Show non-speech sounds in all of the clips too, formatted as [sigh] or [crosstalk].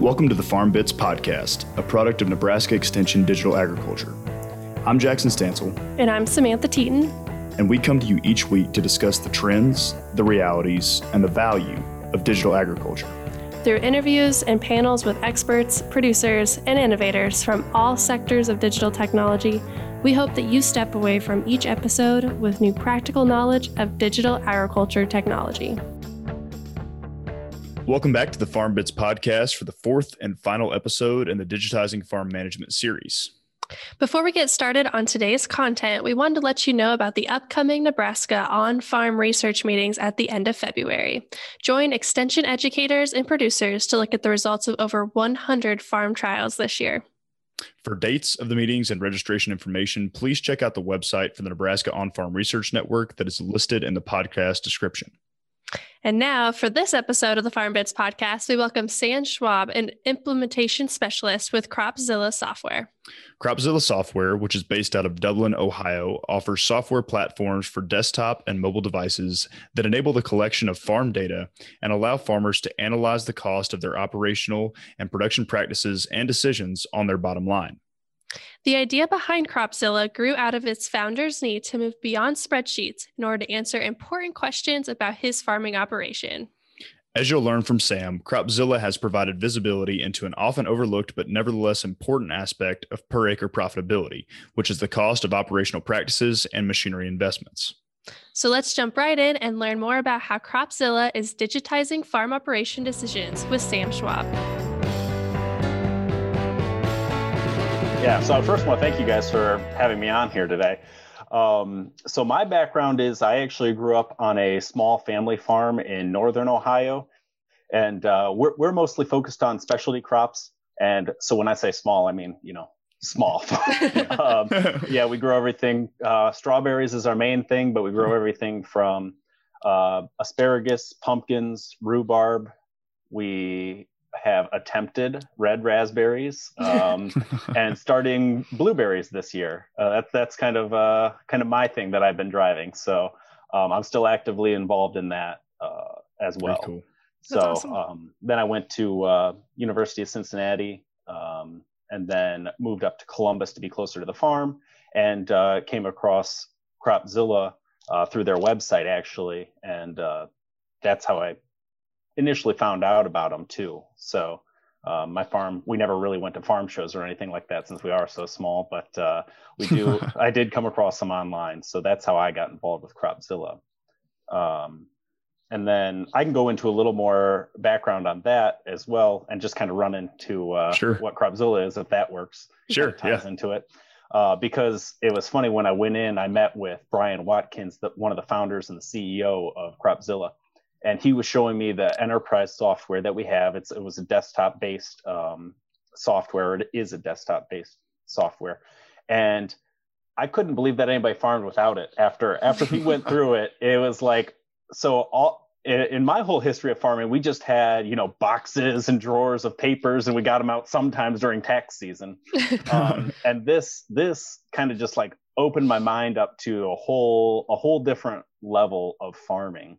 Welcome to the Farm Bits Podcast, a product of Nebraska Extension Digital Agriculture. I'm Jackson Stansell. And I'm Samantha Teton. And we come to you each week to discuss the trends, the realities, and the value of digital agriculture. Through interviews and panels with experts, producers, and innovators from all sectors of digital technology, we hope that you step away from each episode with new practical knowledge of digital agriculture technology. Welcome back to the Farm Bits podcast for the fourth and final episode in the Digitizing Farm Management series. Before we get started on today's content, we wanted to let you know about the upcoming Nebraska on farm research meetings at the end of February. Join extension educators and producers to look at the results of over 100 farm trials this year. For dates of the meetings and registration information, please check out the website for the Nebraska On Farm Research Network that is listed in the podcast description. And now, for this episode of the Farm Bits podcast, we welcome Sam Schwab, an implementation specialist with Cropzilla Software. Cropzilla Software, which is based out of Dublin, Ohio, offers software platforms for desktop and mobile devices that enable the collection of farm data and allow farmers to analyze the cost of their operational and production practices and decisions on their bottom line. The idea behind Cropzilla grew out of its founder's need to move beyond spreadsheets in order to answer important questions about his farming operation. As you'll learn from Sam, Cropzilla has provided visibility into an often overlooked but nevertheless important aspect of per acre profitability, which is the cost of operational practices and machinery investments. So let's jump right in and learn more about how Cropzilla is digitizing farm operation decisions with Sam Schwab. Yeah, so I first want to thank you guys for having me on here today. Um, so my background is I actually grew up on a small family farm in northern Ohio, and uh, we're we're mostly focused on specialty crops. And so when I say small, I mean you know small. [laughs] um, [laughs] yeah, we grow everything. Uh, strawberries is our main thing, but we grow everything from uh, asparagus, pumpkins, rhubarb. We have attempted red raspberries um, [laughs] and starting blueberries this year. Uh, that's that's kind of uh, kind of my thing that I've been driving. So um, I'm still actively involved in that uh, as well. Cool. So awesome. um, then I went to uh, University of Cincinnati um, and then moved up to Columbus to be closer to the farm and uh, came across Cropzilla uh, through their website actually, and that's how I initially found out about them too. So um, my farm, we never really went to farm shows or anything like that since we are so small, but uh, we do. [laughs] I did come across some online, so that's how I got involved with Cropzilla. Um, and then I can go into a little more background on that as well, and just kind of run into uh, sure. what Cropzilla is, if that works. Sure, ties yeah. into it. Uh, because it was funny when I went in, I met with Brian Watkins, the, one of the founders and the CEO of Cropzilla, and he was showing me the enterprise software that we have. It's it was a desktop based um, software. It is a desktop based software, and I couldn't believe that anybody farmed without it. After after he went [laughs] through it, it was like so all. In my whole history of farming, we just had you know boxes and drawers of papers, and we got them out sometimes during tax season. [laughs] Um, and this this kind of just like opened my mind up to a whole a whole different level of farming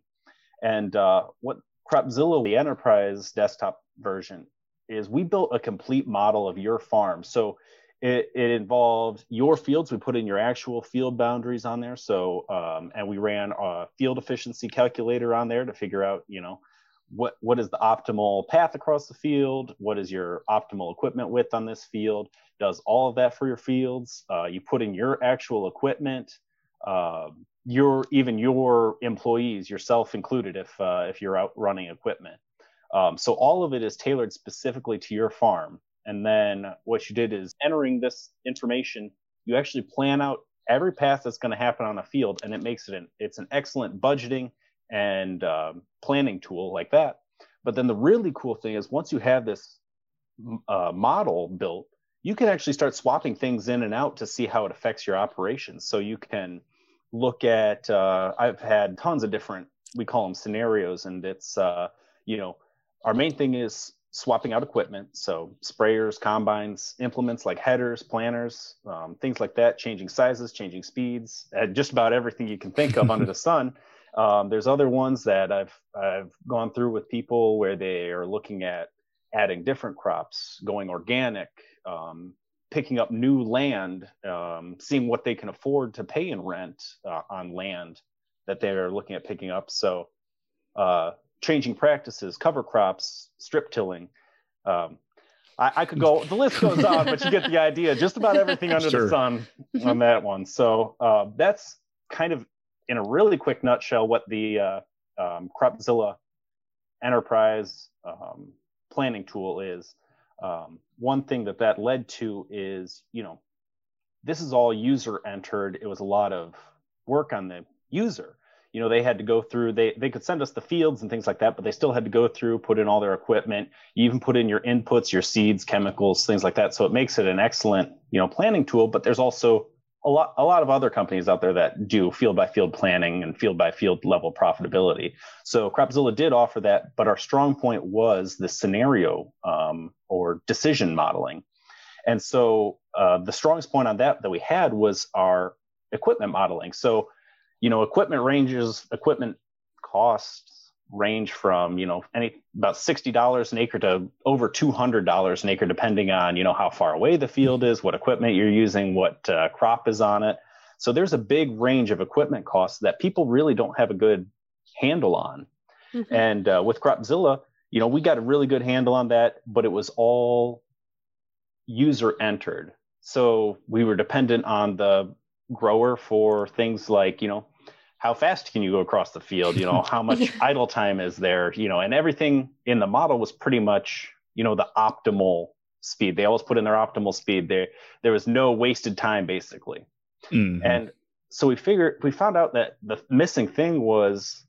and uh, what Cropzilla, the enterprise desktop version, is we built a complete model of your farm. So it, it involved your fields. We put in your actual field boundaries on there. So um, and we ran a field efficiency calculator on there to figure out, you know, what what is the optimal path across the field? What is your optimal equipment width on this field? Does all of that for your fields. Uh, you put in your actual equipment. Um, your even your employees, yourself included, if uh, if you're out running equipment. Um, so all of it is tailored specifically to your farm. And then what you did is entering this information, you actually plan out every path that's going to happen on a field, and it makes it an it's an excellent budgeting and um, planning tool like that. But then the really cool thing is once you have this uh, model built, you can actually start swapping things in and out to see how it affects your operations. So you can look at uh, i've had tons of different we call them scenarios and it's uh, you know our main thing is swapping out equipment. So sprayers combines implements like headers planters um, things like that changing sizes changing speeds just about everything you can think of under the [laughs] sun. Um, there's other ones that i've i've gone through with people where they are looking at adding different crops, going organic, um, picking up new land, um, seeing what they can afford to pay in rent uh, on land that they're looking at picking up. So, uh, changing practices, cover crops, strip tilling. Um, I, I, could go, [laughs] the list goes on, but you get the idea. Just about everything under sure. the sun on that one. So, uh, that's kind of in a really quick nutshell what the uh, um, CropZilla enterprise um, planning tool is. Um, one thing that that led to is, you know, this is all user entered. It was a lot of work on the user. You know, they had to go through, they, they could send us the fields and things like that, but they still had to go through, put in all their equipment. You even put in your inputs, your seeds, chemicals, things like that. So it makes it an excellent, you know, planning tool, but there's also a lot a lot of other companies out there that do field by field planning and field by field level profitability. So CropZilla did offer that, but our strong point was the scenario um, or decision modeling. And so uh, the strongest point on that that we had was our equipment modeling. So, you know, equipment ranges, equipment costs range from you know any about sixty dollars an acre to over two hundred dollars an acre, depending on you know how far away the field is, what equipment you're using, what uh, crop is on it. So there's a big range of equipment costs that people really don't have a good handle on. Mm-hmm. And uh, with CropZilla, you know, we got a really good handle on that, but it was all user entered. So we were dependent on the grower for things like you know how fast can you go across the field? You know [laughs] how much idle time is there? You know and everything in the model was pretty much you know the optimal speed. They always put in their optimal speed. There there was no wasted time basically. Mm-hmm. and so we figured we found out that the missing thing was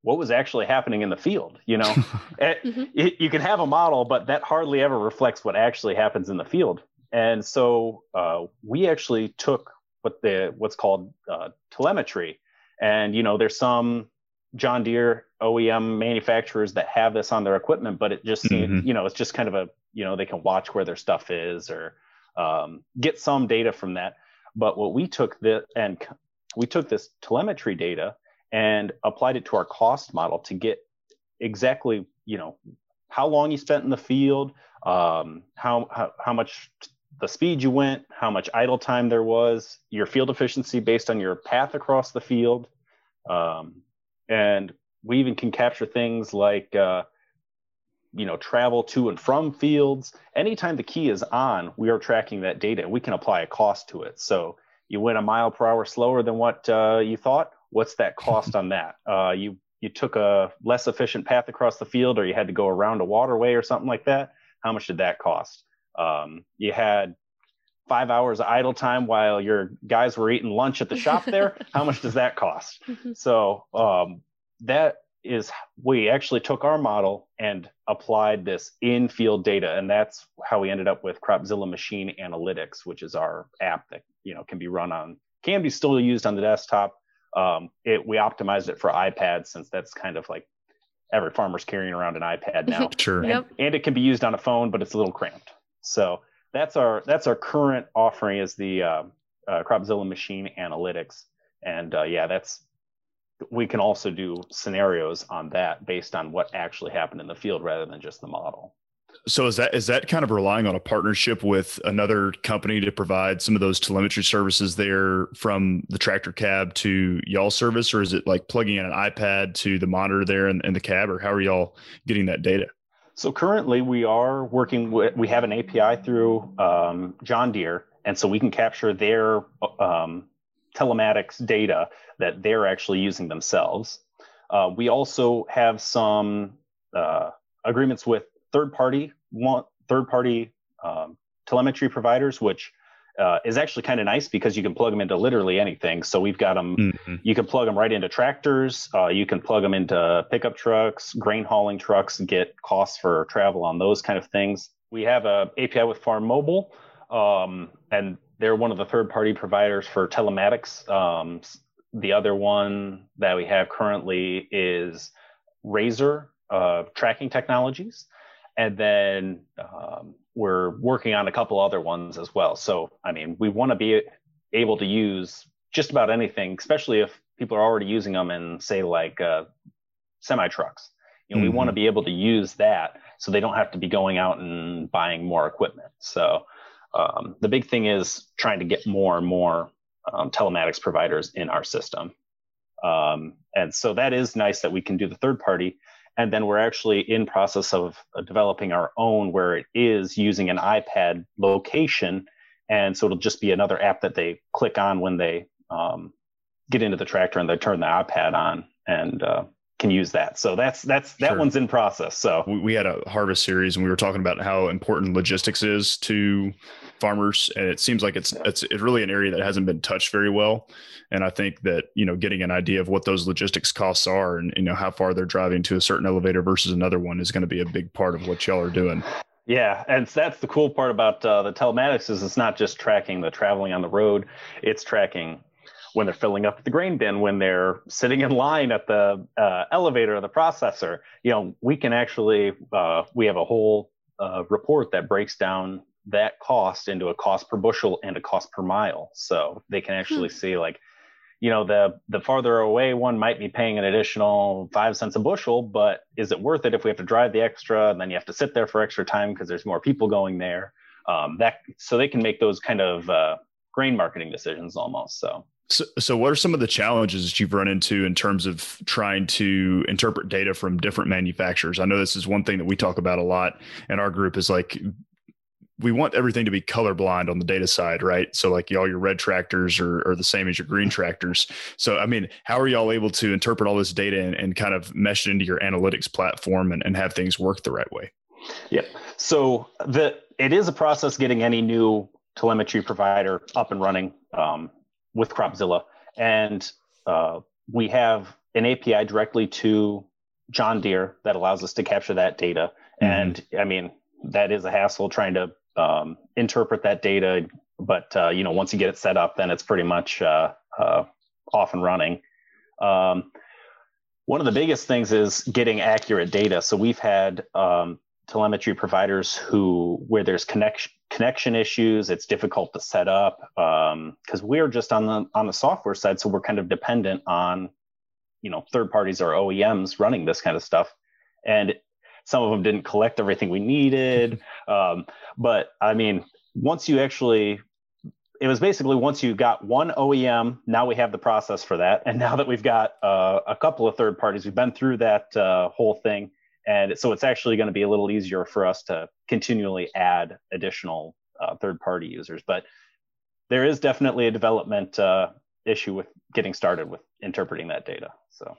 what was actually happening in the field you know? It, [laughs] mm-hmm. it, you can have a model but that hardly ever reflects what actually happens in the field. And so uh, we actually took what the what's called uh, telemetry and you know, there's some John Deere OEM manufacturers that have this on their equipment, but it just mm-hmm. you know, it's just kind of a you know, they can watch where their stuff is or um, get some data from that. But what we took the and we took this telemetry data and applied it to our cost model to get exactly you know how long you spent in the field, um, how, how how much the speed you went, how much idle time there was, your field efficiency based on your path across the field. Um, and we even can capture things like, uh, you know, travel to and from fields. Anytime the key is on, we are tracking that data. We can apply a cost to it. So you went a mile per hour slower than what uh, you thought. What's that cost [laughs] on that? Uh, you you took a less efficient path across the field, or you had to go around a waterway or something like that. How much did that cost? Um, you had five hours of idle time while your guys were eating lunch at the shop there. [laughs] How much does that cost? Mm-hmm. So um, that is we actually took our model and applied this in field data and that's how we ended up with cropzilla machine analytics which is our app that you know can be run on can be still used on the desktop um, it we optimized it for ipad since that's kind of like every farmer's carrying around an ipad now [laughs] sure and, yep. and it can be used on a phone but it's a little cramped so that's our that's our current offering is the uh, uh, CropZilla Machine Analytics, and uh, yeah, that's we can also do scenarios on that based on what actually happened in the field rather than just the model. So is that is that kind of relying on a partnership with another company to provide some of those telemetry services there from the tractor cab to y'all service, or is it like plugging in an iPad to the monitor there in, in the cab, or how are y'all getting that data? So currently, we are working with, we have an API through um, John Deere, and so we can capture their um, telematics data that they're actually using themselves. Uh, we also have some uh, agreements with third party third party um, telemetry providers, which uh, is actually kind of nice because you can plug them into literally anything. So we've got them. Mm-hmm. You can plug them right into tractors. Uh, you can plug them into pickup trucks, grain hauling trucks, and get costs for travel on those kind of things. We have a API with Farmobile, um, and they're one of the third-party providers for telematics. Um, the other one that we have currently is Razor uh, Tracking Technologies, and then um, we're working on a couple other ones as well. So, I mean, we want to be able to use just about anything, especially if people are already using them in, say, like uh, semi trucks. You know, mm-hmm. we want to be able to use that so they don't have to be going out and buying more equipment. So um, the big thing is trying to get more and more um, telematics providers in our system. Um, and so that is nice that we can do the third party. And then we're actually in process of uh, developing our own where it is using an iPad location. And so it'll just be another app that they click on when they um, get into the tractor and they turn the iPad on and uh, can use that. So that's that's that sure. one's in process. So we, we, had a harvest series and we were talking about how important logistics is to farmers, and it seems like it's it's it's really an area that hasn't been touched very well. And I think that you know getting an idea of what those logistics costs are and you know how far they're driving to a certain elevator versus another one is going to be a big part of what y'all are doing. Yeah, and that's the cool part about uh, the telematics is it's not just tracking the traveling on the road; it's tracking when they're filling up the grain bin, when they're sitting in line at the uh, elevator or the processor. You know, we can actually uh, we have a whole uh, report that breaks down that cost into a cost per bushel and a cost per mile, so they can actually hmm. see like. You know the the farther away one might be paying an additional five cents a bushel, but is it worth it if we have to drive the extra and then you have to sit there for extra time because there's more people going there? Um, that so they can make those kind of uh, grain marketing decisions almost. So so, so what are some of the challenges that you've run into in terms of trying to interpret data from different manufacturers? I know this is one thing that we talk about a lot in our group is like we want everything to be colorblind on the data side, right? So like all your red tractors are, are the same as your green tractors. So I mean, how are y'all able to interpret all this data and, and kind of mesh it into your analytics platform and, and have things work the right way? Yeah. So the it is a process getting any new telemetry provider up and running. Um, with Cropzilla, and uh, we have an API directly to John Deere that allows us to capture that data. Mm-hmm. And I mean, that is a hassle trying to um, interpret that data, but uh, you know, once you get it set up, then it's pretty much uh, uh off and running. Um, one of the biggest things is getting accurate data. So we've had um, telemetry providers who where there's connection connection issues it's difficult to set up because um, we're just on the on the software side so we're kind of dependent on you know third parties or oems running this kind of stuff and some of them didn't collect everything we needed [laughs] um, but i mean once you actually it was basically once you got one OEM, now we have the process for that. And now that we've got uh, a couple of third parties, we've been through that uh, whole thing and so it's actually going to be a little easier for us to continually add additional uh, third party users. But there is definitely a development uh, issue with getting started with interpreting that data. So.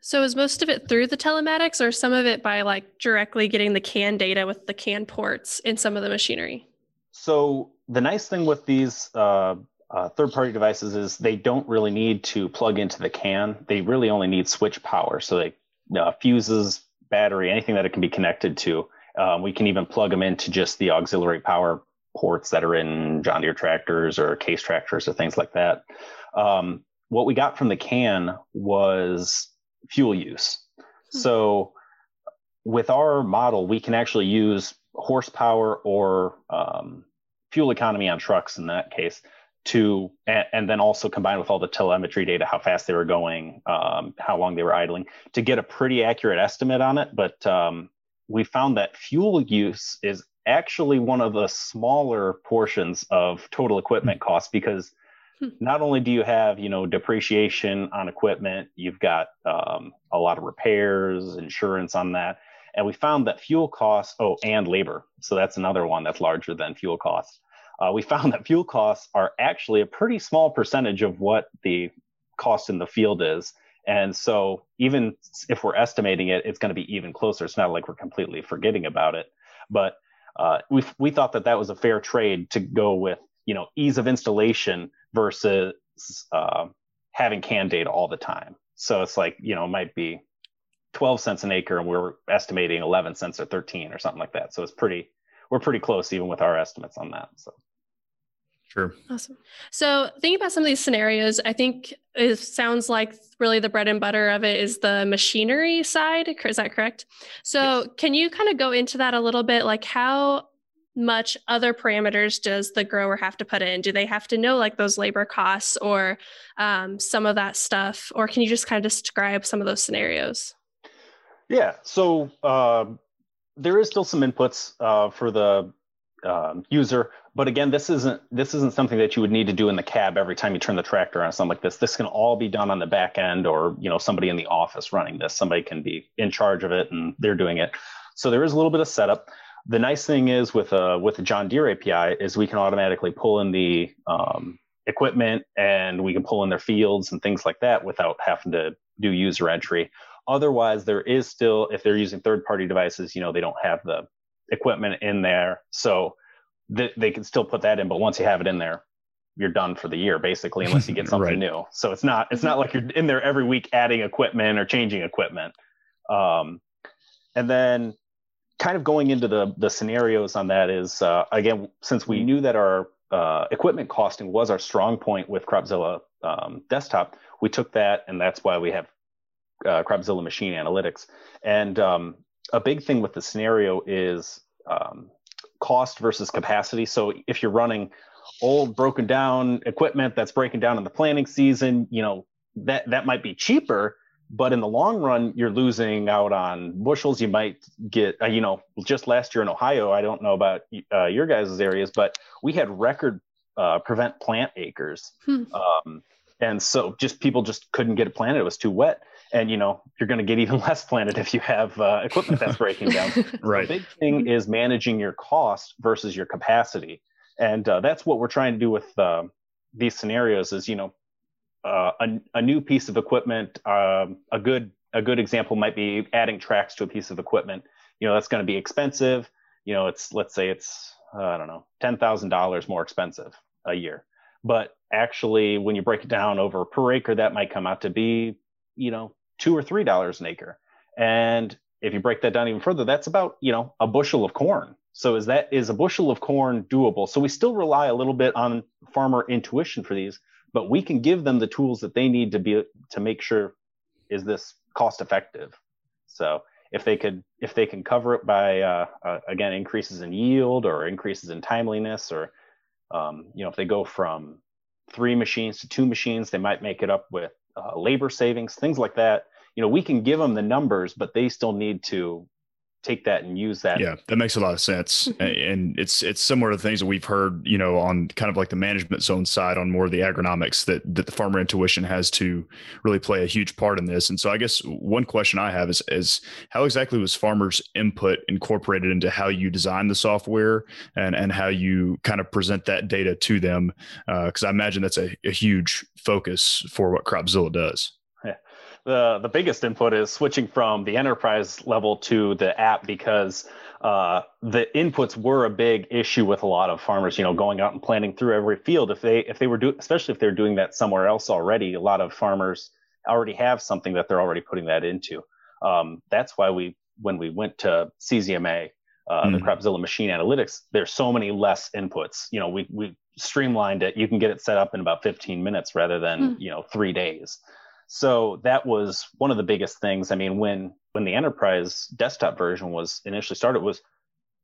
So is most of it through the telematics or some of it by like directly getting the CAN data with the CAN ports in some of the machinery? So the nice thing with these uh, uh, third-party devices is they don't really need to plug into the CAN. They really only need switch power. So they uh, fuses, battery, anything that it can be connected to. Um, we can even plug them into just the auxiliary power ports that are in John Deere tractors or case tractors or things like that. Um, what we got from the can was fuel use. Hmm. So with our model, we can actually use horsepower or um, fuel economy on trucks in that case to and, and, then also combined with all the telemetry data how fast they were going um, how long they were idling to get a pretty accurate estimate on it but um, we found that fuel use is actually one of the smaller portions of total equipment hmm. costs because hmm. not only do you have you know depreciation on equipment you've got um, a lot of repairs insurance on that and we found that fuel costs oh and labor so that's another one that's larger than fuel costs uh, we found [laughs] that fuel costs are actually a pretty small percentage of what the cost in the field is. And so even if we're estimating it, it's going to be even closer. It's not like we're completely forgetting about it. But uh, we we thought that that was a fair trade to go with, you know, ease of installation versus uh, having CAN data all the time. So it's like, you know, it might be 12 cents an acre and we're estimating 11 cents or 13 or something like that. So it's pretty, we're pretty close even with our estimates on that. So. Sure. Awesome. So, thinking about some of these scenarios, I think it sounds like really the bread and butter of it is the machinery side. Is that correct? So, yes. can you kind of go into that a little bit? Like, how much other parameters does the grower have to put in? Do they have to know like those labor costs or um, some of that stuff? Or can you just kind of describe some of those scenarios? Yeah. So uh, there is still some inputs uh, for the um, user, but again, this isn't this isn't something that you would need to do in the cab every time you turn the tractor on something like this. This can all be done on the back end, or you know somebody in the office running this. Somebody can be in charge of it, and they're doing it. So there is a little bit of setup. The nice thing is with a with a John Deere API is we can automatically pull in the um, equipment and we can pull in their fields and things like that without having to do user entry. Otherwise, there is still, if they're using third party devices, you know, they don't have the equipment in there. So th- they can still put that in. But once you have it in there, you're done for the year basically, unless you get [laughs] something right. new. So it's not, it's not like you're in there every week adding equipment or changing equipment. Um, and then kind of going into the, the scenarios on that is, uh, again, since we knew that our uh, equipment costing was our strong point with Cropzilla um, desktop, we took that, and that's why we have uh, Cropzilla Machine Analytics. And um, a big thing with the scenario is um, cost versus capacity. So if you're running old, broken down equipment that's breaking down in the planting season, you know that that might be cheaper, but in the long run, you're losing out on bushels. You might get, uh, you know, just last year in Ohio, I don't know about uh, your guys' areas, but we had record uh, prevent plant acres. Hmm. Um, and so just people just couldn't get it planted. It was too wet and you know you're going to get even [laughs] less planted if you have uh, equipment that's breaking down. [laughs] right. The big thing is managing your cost versus your capacity, and uh, that's what we're trying to do with uh, these scenarios. Is you know uh, a, a new piece of equipment. Um, a good a good example might be adding tracks to a piece of equipment. You know that's going to be expensive. You know it's let's say it's uh, I don't know ten thousand dollars more expensive a year, but actually when you break it down over per acre, that might come out to be you know two or three dollars an acre. And if you break that down even further, that's about you know a bushel of corn. So is that is a bushel of corn doable? So we still rely a little bit on farmer intuition for these, but we can give them the tools that they need to be to make sure is this cost effective. So if they could if they can cover it by uh, uh, again increases in yield or increases in timeliness or um, you know if they go from three machines to two machines, they might make it up with uh, labor savings, things like that. You know, we can give them the numbers, but they still need to take that and use that. Yeah, that makes a lot of sense. [laughs] And it's it's similar to things that we've heard, you know, on kind of like the management zone side on more of the agronomics that that the farmer intuition has to really play a huge part in this. And so I guess one question I have is is how exactly was farmers input incorporated into how you design the software and and how you kind of present that data to them? Because uh, I imagine that's a, a huge focus for what Cropzilla does the the biggest input is switching from the enterprise level to the app because uh, the inputs were a big issue with a lot of farmers. You know, going out and planting through every field. If they if they were do especially if they're doing that somewhere else already, a lot of farmers already have something that they're already putting that into. Um, that's why we when we went to CZMA, uh, mm-hmm. the Cropzilla Machine Analytics, there's so many less inputs. You know, we we streamlined it. You can get it set up in about 15 minutes rather than mm-hmm. you know three days. So that was one of the biggest things. I mean, when when the enterprise desktop version was initially started, was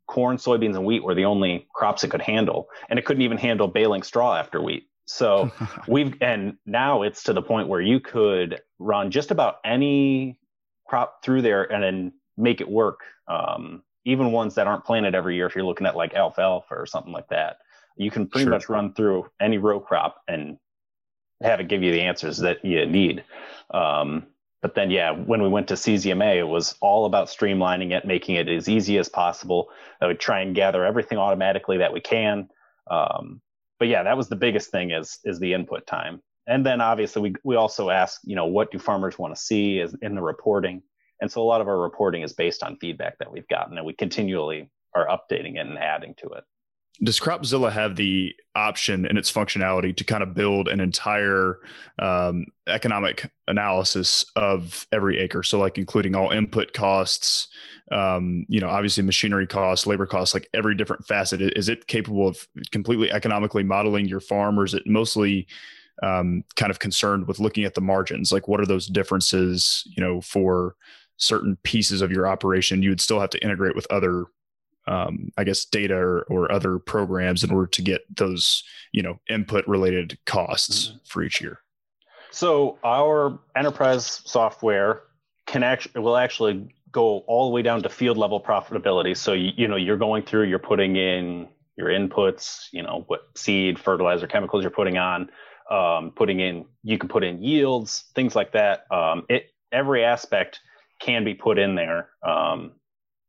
corn, soybeans, and wheat were the only crops it could handle, and it couldn't even handle baling straw after wheat. So [laughs] we've and now it's to the point where you could run just about any crop through there and then make it work. Um, even ones that aren't planted every year, if you're looking at like alfalfa or something like that, you can pretty sure. much run through any row crop and have it give you the answers that you need. Um, but then, yeah, when we went to CZMA, it was all about streamlining it, making it as easy as possible. I would try and gather everything automatically that we can. Um, but yeah, that was the biggest thing is is the input time. And then obviously we we also ask, you know, what do farmers want to see in the reporting? And so a lot of our reporting is based on feedback that we've gotten, and we continually are updating it and adding to it does Cropzilla have the option in its functionality to kind of build an entire um, economic analysis of every acre? So, like including all input costs, um, you know, obviously machinery costs, labor costs, like every different facet. Is it capable of completely economically modeling your farm, or is it mostly um, kind of concerned with looking at the margins? Like, what are those differences, you know, for certain pieces of your operation? You would still have to integrate with other um, I guess data or, or, other programs in order to get those you know input related costs mm-hmm. for each year. So our enterprise software can actually will actually go all the way down to field level profitability. So you, you know you're going through, you're putting in your inputs, you know what seed, fertilizer, chemicals you're putting on, um, putting in. You can put in yields, things like that. Um, it every aspect can be put in there um,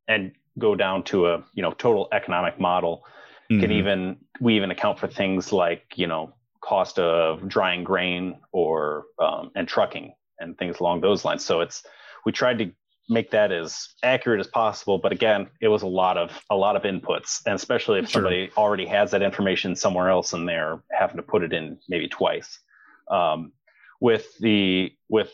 and go down to a you know total economic model. Mm-hmm. Can even we even account for things like you know cost of drying grain or um, and trucking and things along those lines. So it's we tried to make that as accurate as possible but again it was a lot of a lot of inputs and especially if sure. somebody already has that information somewhere else and they're having to put it in maybe twice um, with the with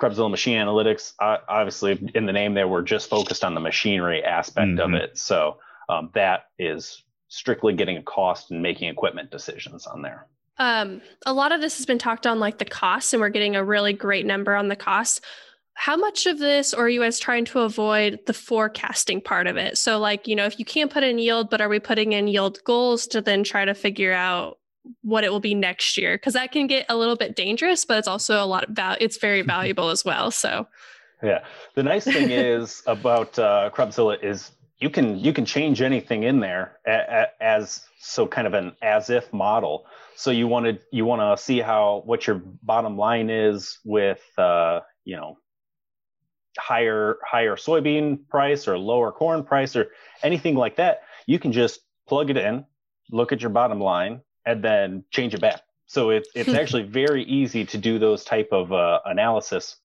CropZilla machine analytics obviously in the name there we're just focused on the machinery aspect mm-hmm. of it so um, that is strictly getting a cost and making equipment decisions on there um, a lot of this has been talked on like the costs and we're getting a really great number on the costs. how much of this are you guys trying to avoid the forecasting part of it? So, like, you know, if you can't put in yield, but are we putting in yield goals to then try to figure out what it will be next year? Because that can get a little bit dangerous, but it's also a lot of value. It's very [laughs] valuable as well. So, yeah, the nice thing is [laughs] about uh, CropZilla is you can you can change anything in there as so kind of an as if model. So you wanted you want to see how what your bottom line is with uh, you know higher higher soybean price or lower corn price or anything like that, you can just plug it in, look at your bottom line, and then change it back. So it, it's [laughs] actually very easy to do those type of uh, analysis.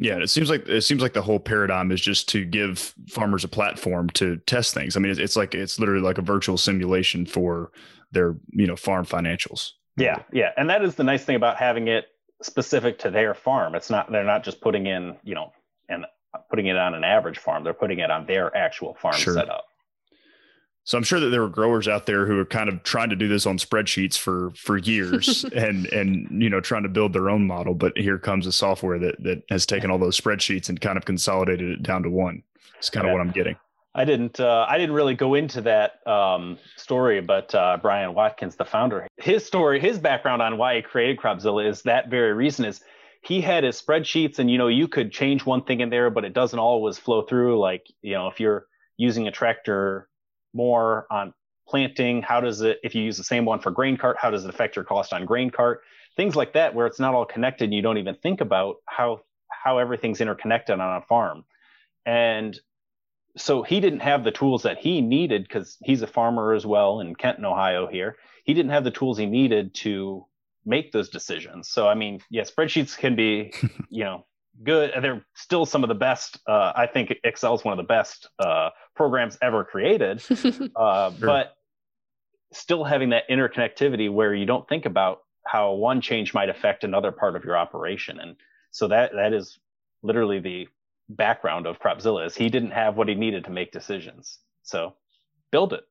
Yeah, it seems like it seems like the whole paradigm is just to give farmers a platform to test things. I mean, it's, it's like it's literally like a virtual simulation for their you know farm financials. Yeah, yeah, and that is the nice thing about having it specific to their farm. It's not they're not just putting in you know and putting it on an average farm. They're putting it on their actual farm sure. setup. So I'm sure that there were growers out there who are kind of trying to do this on spreadsheets for for years [laughs] and and you know trying to build their own model. But here comes a software that that has taken all those spreadsheets and kind of consolidated it down to one. It's kind of what I'm getting. I didn't uh, I didn't really go into that um, story, but uh, Brian Watkins, the founder, his story, his background on why he created CropZilla is that very reason is he had his spreadsheets and you know you could change one thing in there but it doesn't always flow through like you know if you're using a tractor more on planting. How does it if you use the same one for grain cart how does it affect your cost on grain cart? Things like that where it's not all connected and you don't even think about how how everything's interconnected on a farm. And so he didn't have the tools that he needed because he's a farmer as well in kenton ohio here. He didn't have the tools he needed to make those decisions. So I mean, yeah, spreadsheets can be, [laughs] you know, good. They're still some of the best. Uh, I think Excel is one of the best uh, programs ever created. [laughs] Uh, sure. But still having that interconnectivity where you don't think about how one change might affect another part of your operation, and so that that is literally the background of CropZilla. Is he didn't have what he needed to make decisions, so build it.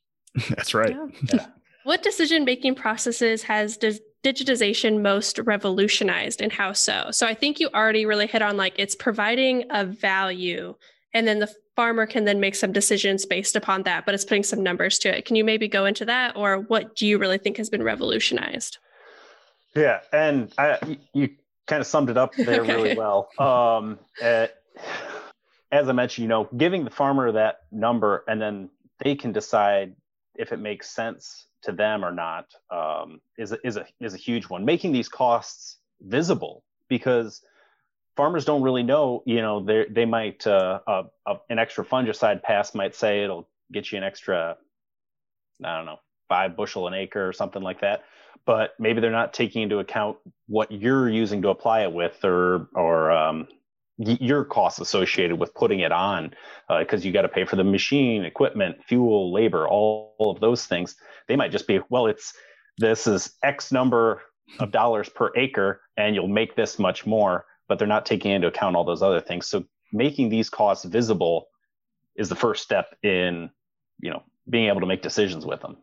[laughs] That's right. Yeah. yeah. What decision making processes has digitization most revolutionized and how so? So I think you already really hit on like it's providing a value and then the farmer can then make some decisions based upon that, but it's putting some numbers to it. Can you maybe go into that or what do you really think has been revolutionized? Yeah, and I, you kind of summed it up [laughs] there okay. really well. Um, uh, as I mentioned, you know, giving the farmer that number and then they can decide if it makes sense to them or not um, is, a, is, a, is a huge one. Making these costs visible because farmers don't really know, you know, they they might, uh, uh, an extra fungicide pass might say it'll get you an extra, I don't know, five bushel an acre or something like that. But maybe they're not taking into account what you're using to apply it with or, or, um, your costs associated with putting it on because uh, you got to pay for the machine equipment fuel labor all, all, of those things. They might just be well it's this is x number of dollars per acre and you'll make this much more but they're not taking into account all those other things. So making these costs visible is the first step in you know being able to make decisions with them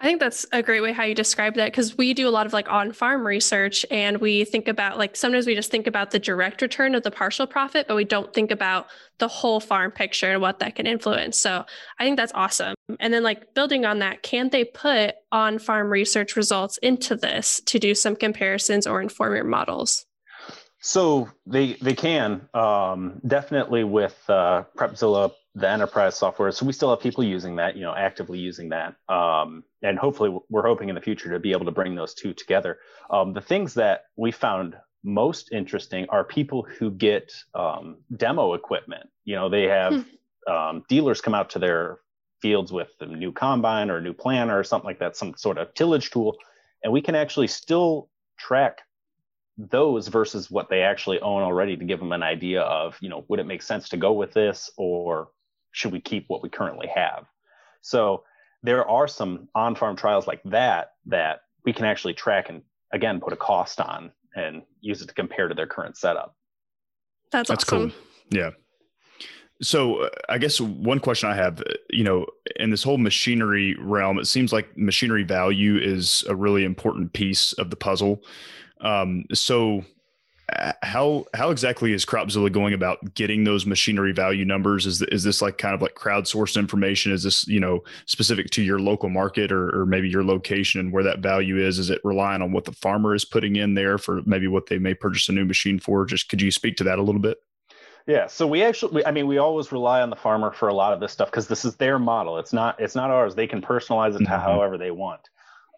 I think that's a great way how you describe that because we do a lot of like on farm research and we think about like sometimes we just think about the direct return of the partial profit, but we don't think about the whole farm picture and what that can influence. So I think that's awesome. And then like building on that, can they put on farm research results into this to do some comparisons or inform your models? So they they can um, definitely with uh, CropZilla, the enterprise software. So we still have people using that, you know, actively using that, um, and hopefully we're hoping in the future to be able to bring those two together. Um, the things that we found most interesting are people who get um, demo equipment. You know, they have hmm. um, dealers come out to their fields with a new combine or a new planter or something like that, some sort of tillage tool, and we can actually still track those versus what they actually own already to give them an idea of, you know, would it make sense to go with this or should we keep what we currently have? So there are some on-farm trials like that that we can actually track and again put a cost on and use it to compare to their current setup. That's, That's awesome. cool. Yeah. So uh, I guess one question I have, you know, in this whole machinery realm, it seems like machinery value is a really important piece of the puzzle. Um, so how how exactly is Cropzilla going about getting those machinery value numbers? Is is this like kind of like crowdsourced information? Is this you know specific to your local market or, or maybe your location and where that value is? Is it relying on what the farmer is putting in there for maybe what they may purchase a new machine for? Just could you speak to that a little bit? Yeah, so we actually, I mean, we always rely on the farmer for a lot of this stuff because this is their model. It's not, it's not ours. They can personalize it to mm-hmm. however they want.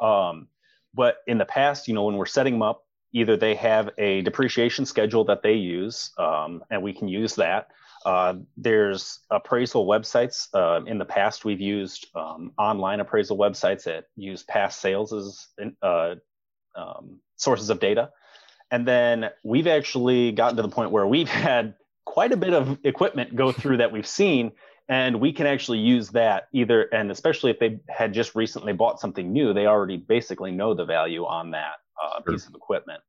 Um, but in the past, you know, when we're setting them up, either they have a depreciation schedule that they use, um, and we can use that. Uh, there's appraisal websites. Uh, in the past, we've used um, online appraisal websites that use past sales as uh, um, sources of data. And then we've actually gotten to the point where we've [laughs] had quite a bit of equipment go through that we've seen and we can actually use that either and especially if they had just recently bought something new they already basically know the value on that uh, sure. piece of equipment.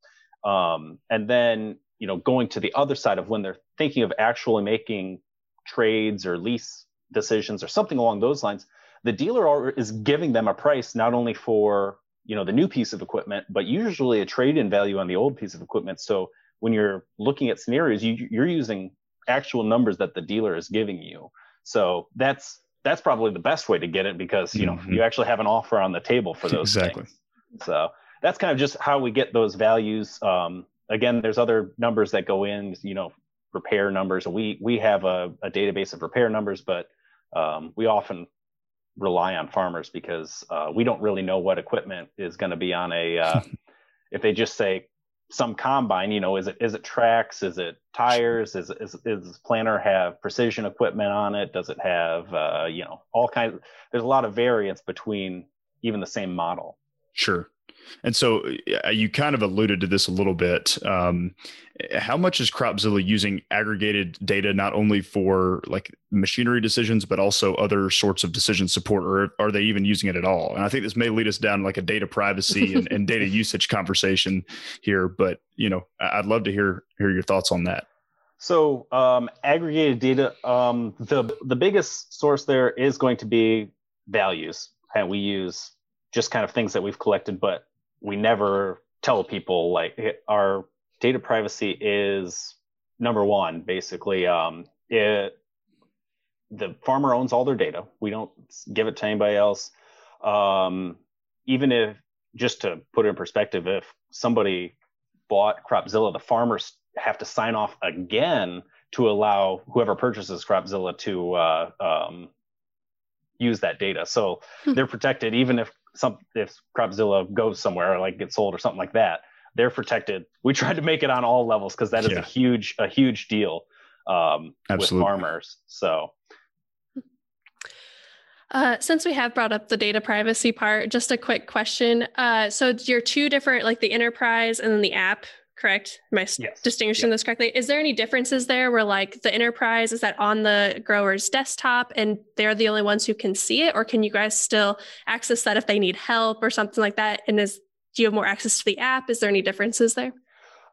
Um, and then, you know, going to the other side of when they're thinking of actually making trades or lease decisions or something along those lines, the dealer is giving them a price not only for you know the new piece of equipment, but usually a trade-in value on the old piece of equipment. So when you're looking at scenarios, you, you're using actual numbers that the dealer is giving you. So that's that's probably the best way to get it because you know mm-hmm. you actually have an offer on the table for those exactly. Things. So that's kind of just how we get those values. Um, again, there's other numbers that go in, you know, repair numbers. We we have a, a database of repair numbers, but um, we often rely on farmers because uh, we don't really know what equipment is going to be on a. Uh, [laughs] if they just say some combine, you know, is it is it tracks? Is it tires? Is is is planter have precision equipment on it? Does it have uh, you know all kinds? Of, there's a lot of variance between even the same model. Sure. And so you kind of alluded to this a little bit. Um, how much is Cropzilla using aggregated data not only for like machinery decisions, but also other sorts of decision support, or are they even using it at all? And I think this may lead us down like a data privacy [laughs] and, and data usage conversation here. But you know, I'd love to hear hear your thoughts on that. So um, aggregated data, um, the the biggest source there is going to be values, and we use just kind of things that we've collected. But we never tell people like our data privacy is number one basically. Um, it the farmer owns all their data. We don't give it to anybody else. Um, even if just to put it in perspective if somebody bought cropzilla the farmers have to sign off again to allow whoever purchases cropzilla to uh, um, use that data. So hmm. they're protected even if some if Cropzilla goes somewhere like gets sold or something like that, they're protected. We [laughs] tried to make it on all levels because that is yeah. a huge a huge deal um, with farmers. So. Uh, since we have brought up the data privacy part, just a quick question. Uh, so you're two different, like the enterprise and then the app correct? Am I yes. distinguishing this correctly? Is there any differences there where like the enterprise is that on the grower's desktop and they're the only ones who can see it, or can you guys still access that if they need help or something like that? And is do you have more access to the app? Is there any differences there?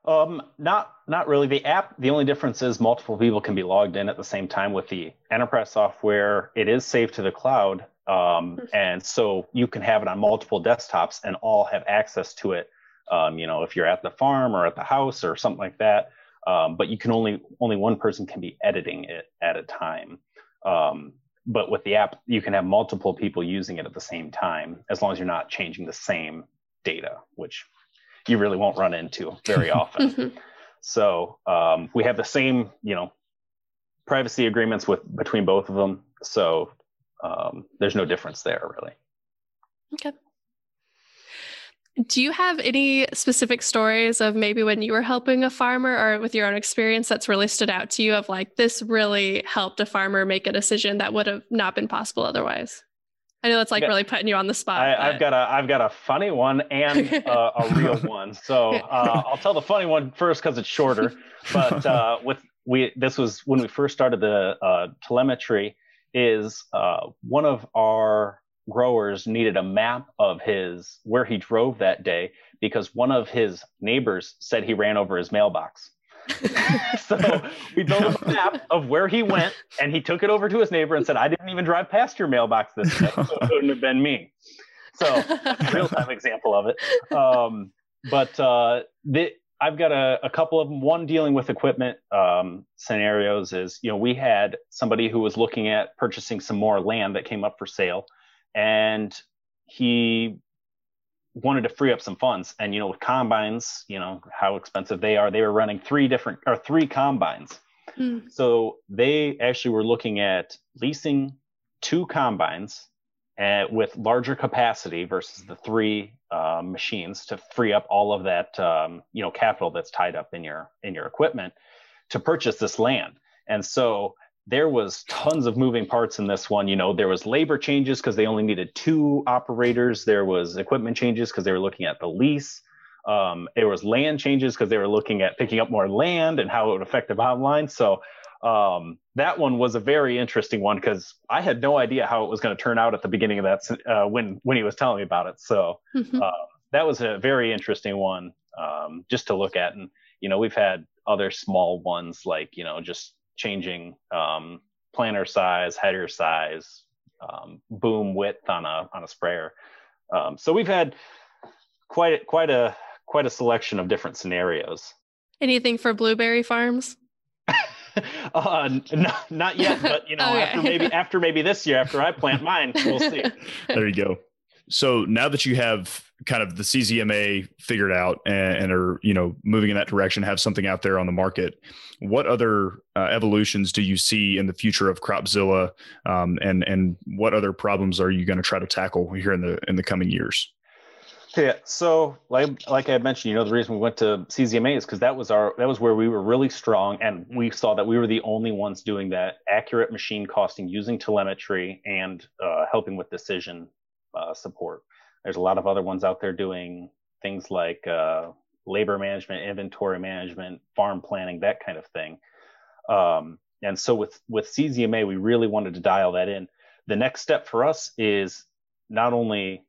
Um, not not really. The app, the only difference is multiple people can be logged in at the same time. With the enterprise software, it is saved to the cloud, um, mm-hmm. and so you can have it on multiple desktops and all have access to it um, you know, if you're at the farm or at the house or something like that. Um, but you can only only one person can be editing it at a time. Um, but with the app, you can have multiple people using it at the same time, as long as you're not changing the same data, which you really won't run into very [laughs] often. So um, we have the same, you know, privacy agreements with between both of them. So um, there's no difference there really. Okay. Do you have any specific stories of maybe when you were helping a farmer or with your own experience that's really stood out to you of like this really helped a farmer make a decision that would have not been possible otherwise? I know that's like yeah. really putting you on the spot. I, have got a I've got a funny one and [laughs] uh, a real one. So [laughs] uh, I'll tell the funny one first because it's shorter. But uh, [laughs] with we this was when we first started the uh, telemetry. Is uh, one of our growers needed a map of his where he drove that day because one of his neighbors said he ran over his mailbox. [laughs] so we built a map of where he went and he took it over to his neighbor and said, I didn't even drive past your mailbox this day. So it couldn't have been me. So [laughs] real time example of it. Um, but uh, the, I've got a, a, couple of them. One dealing with equipment um, scenarios is, you know, we had somebody who was looking at purchasing some more land that came up for sale and he wanted to free up some funds. And you know with combines you know how expensive they are they were running three different or three combines. Mm. so they actually were looking at leasing two combines uh, with larger capacity versus the three uh, machines to free up all of that um, you know capital that's tied up in your in your equipment to purchase this land. And so there was tons of moving parts in this one. You know, there was labor changes because they only needed two operators. There was equipment changes because they were looking at the lease. Um, there was land changes because they were looking at picking up more land and how it would affect the bottom line. So um, that one was a very interesting one because I had no idea how it was going to turn out at the beginning of that uh, when when he was telling me about it. So mm-hmm. uh, that was a very interesting one um, just to look at. And you know, we've had other small ones like you know just changing um, planter size, header size, um, boom width on a on a sprayer. Um, so we've had quite quite a quite a selection of different scenarios. Anything for blueberry farms? [laughs] uh, no, not yet, but you [laughs] know, okay. after maybe after maybe this year, after I plant mine, we'll see. [laughs] there you go. So now that you have kind of the CZMA figured out and, and, are you know moving in that direction, have something out there on the market, what other uh, evolutions do you see in the future of CropZilla, um, and and what other problems are you going to try to tackle here in the in the coming years? Yeah, so like like I mentioned, you know, the reason we went to CZMA is because that was our that was where we were really strong, and we saw that we were the only ones doing that accurate machine costing using telemetry and uh, helping with decision uh, support. There's a lot of other ones out there doing things like uh, labor management, inventory management, farm planning, that kind of thing. Um, and so with with CZMA, we really wanted to dial that in. The next step for us is not only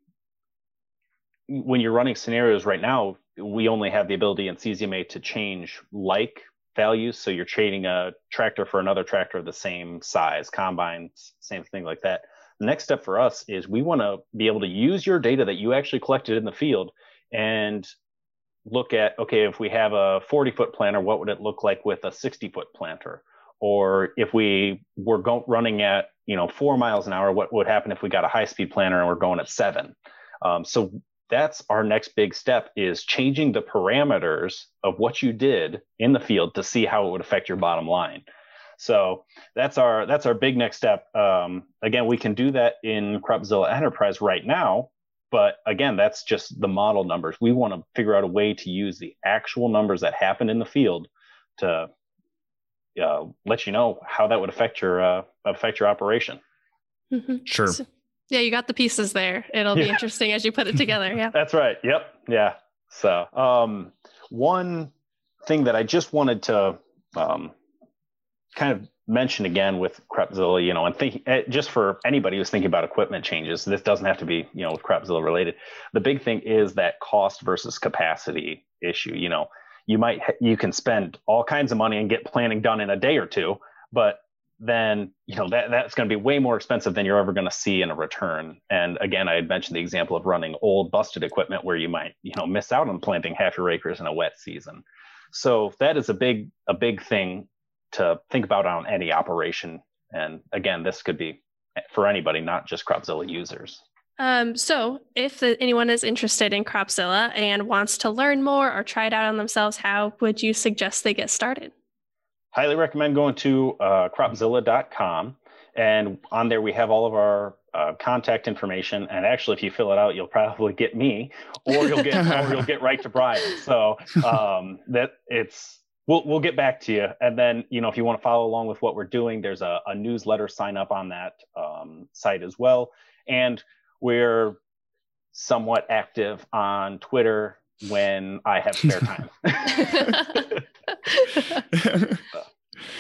when you're running scenarios right now, we only have the ability in CZMA to change like values. So you're trading a tractor for another tractor of the same size, combines, same thing like that. The next step for us is we want to be able to use your data that you actually collected in the field and look at okay, if we have a 40 foot planter, what would it look like with a 60 foot planter? Or if we were go- running at you know four miles an hour, what would happen if we got a high speed planter and we're going at seven? Um, so that's our next big step is changing the parameters of what you did in the field to see how it would affect your bottom line. So that's our that's our big next step. Um, again, we can do that in CropZilla Enterprise right now, but again, that's just the model numbers. We want to figure out a way to use the actual numbers that happen in the field to uh, let you know how that would affect your uh, affect your operation. Mm-hmm. Sure. So, yeah, you got the pieces there. It'll be yeah. interesting as you put it together. Yeah. [laughs] that's right. Yep. Yeah. So, um, one thing that I just wanted to um, kind of mention again with CropZilla, you know, and think eh, just for anybody who's thinking about equipment changes, this doesn't have to be, you know, with CropZilla related. The big thing is that cost versus capacity issue. You know, you might you can spend all kinds of money and get planning done in a day or two, but then you know that that's going to be way more expensive than you're ever going to see in a return. And again, I had mentioned the example of running old busted equipment where you might you know miss out on planting half your acres in a wet season. So that is a big a big thing to think about on any operation. And again, this could be for anybody, not just CropZilla users. Um, so, if the, anyone is interested in CropZilla and wants to learn more or try it out on themselves, how would you suggest they get started? Highly recommend going to uh, cropzilla.com. And on there, we have all of our uh, contact information. And actually, if you fill it out, you'll probably get me, or you'll get, or you'll get right to Brian. So [laughs] um, that it's we'll we'll get back to you. And then you know, if you want to follow along with what we're doing, there's a, a newsletter sign up on that um, site as well. And we're somewhat active on Twitter when I have spare time. [laughs]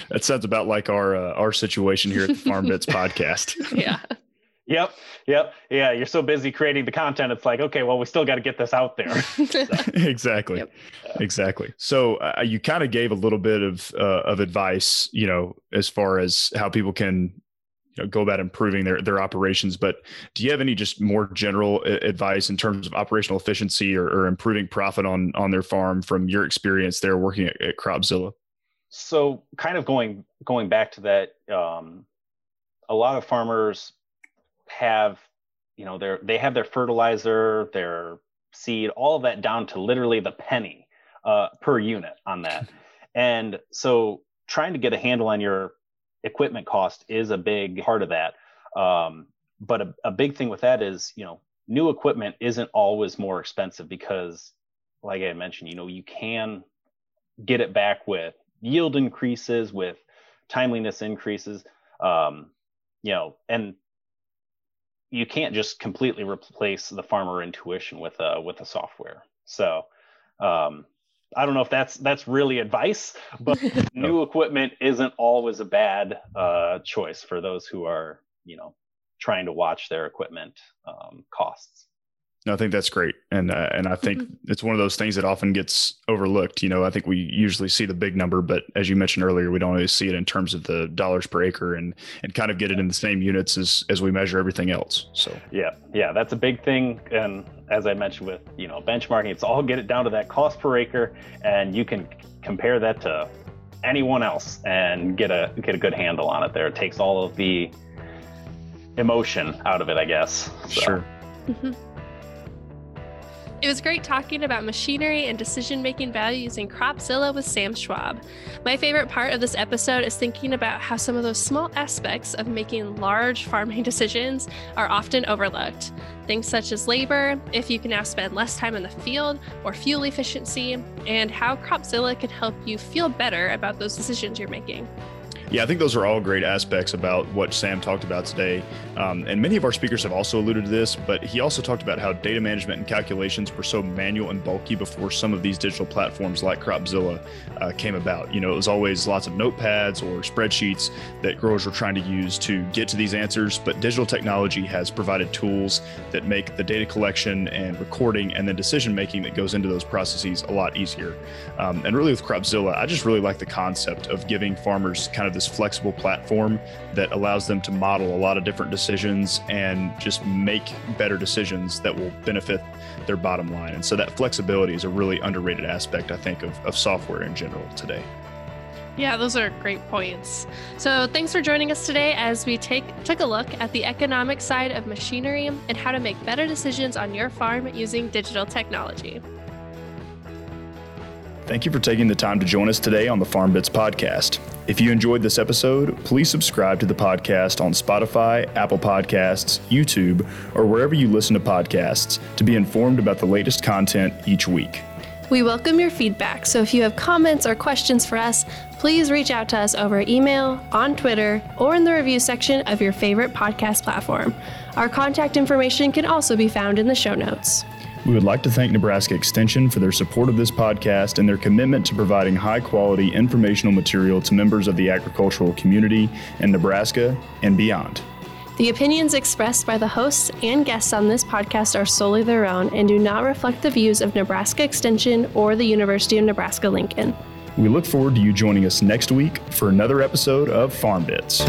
that sounds about like our uh, our situation here at the Farm Bits [laughs] podcast. yeah. Yep. Yep. Yeah. You're so busy creating the content. It's like, okay, well, we still got to get this out there. [laughs] So. [laughs] exactly. Yep. Exactly. So uh, you kind of gave a little bit of, uh, of advice, you know, as far as how people can you know, go about improving their, their operations, but do you have any just more general advice in terms of operational efficiency or, or improving profit on, on their farm from your experience there working at, at CropZilla? So kind of going, going back to that, um, a lot of farmers have you know their they have their fertilizer their seed all of that down to literally the penny uh, per unit on that. [laughs] And so trying to get a handle on your equipment cost is a big part of that. Um, but a, a big thing with that is you know new equipment isn't always more expensive because like i mentioned you know you can get it back with yield increases with timeliness increases. Um, you know and you can't just completely replace the farmer intuition with a with a software. So um, I don't know if that's that's really advice, but [laughs] new equipment isn't always a bad uh, choice for those who are you know trying to watch their equipment um, costs. No, I think that's great, and uh, and I think mm-hmm. it's one of those things that often gets overlooked. You know, I think we usually see the big number, but as you mentioned earlier, we don't always see it in terms of the dollars per acre, and and kind of get it in the same units as as we measure everything else. So yeah, yeah, that's a big thing, and as I mentioned with you know benchmarking, it's all get it down to that cost per acre, and you can compare that to anyone else and get a get a good handle on it. There, it takes all of the emotion out of it, I guess. So. Sure. Mm-hmm. It was great talking about machinery and decision making value using CropZilla with Sam Schwab. My favorite part of this episode is thinking about how some of those small aspects of making large farming [laughs] decisions are often overlooked. Things such as labor, if you can now spend less time in the field, or fuel efficiency, and how CropZilla can help you feel better about those decisions you're making. Yeah, I think those are all great aspects about what Sam talked about today. Um, and many of our speakers have also alluded to this, but he also talked about how data management and calculations were so manual and bulky before some of these digital platforms like CropZilla uh, came about. You know, it was always lots of notepads or spreadsheets that growers were trying to use to get to these answers, but digital technology has provided tools that make the data collection and recording and then decision making that goes into those processes a lot easier. Um, and really, with CropZilla, I just really like the concept of giving farmers kind of this flexible platform that allows them to model a lot of different decisions and just make better decisions that will benefit their bottom line. And so that flexibility is a really underrated aspect, I think, of, of software in general today. Yeah, those are great points. So, thanks for joining us today as we take took a look at the economic side of machinery and how to make better decisions on your farm using digital technology. Thank you for taking the time to join us today on the Farm Bits podcast. If you enjoyed this episode, please subscribe to the podcast on Spotify, Apple Podcasts, YouTube, or wherever you listen to podcasts to be informed about the latest content each week. We welcome your feedback, so if you have comments or questions for us, please reach out to us over email, on Twitter, or in the review section of your favorite podcast platform. Our contact information can also be found in the show notes. We would like to thank Nebraska Extension for their support of this podcast and their commitment to providing high quality informational material to members of the agricultural community in Nebraska and beyond. The opinions expressed by the hosts and guests on this podcast are solely their own and do not reflect the views of Nebraska Extension or the University of Nebraska Lincoln. We look forward to you joining us next week for another episode of Farm Bits.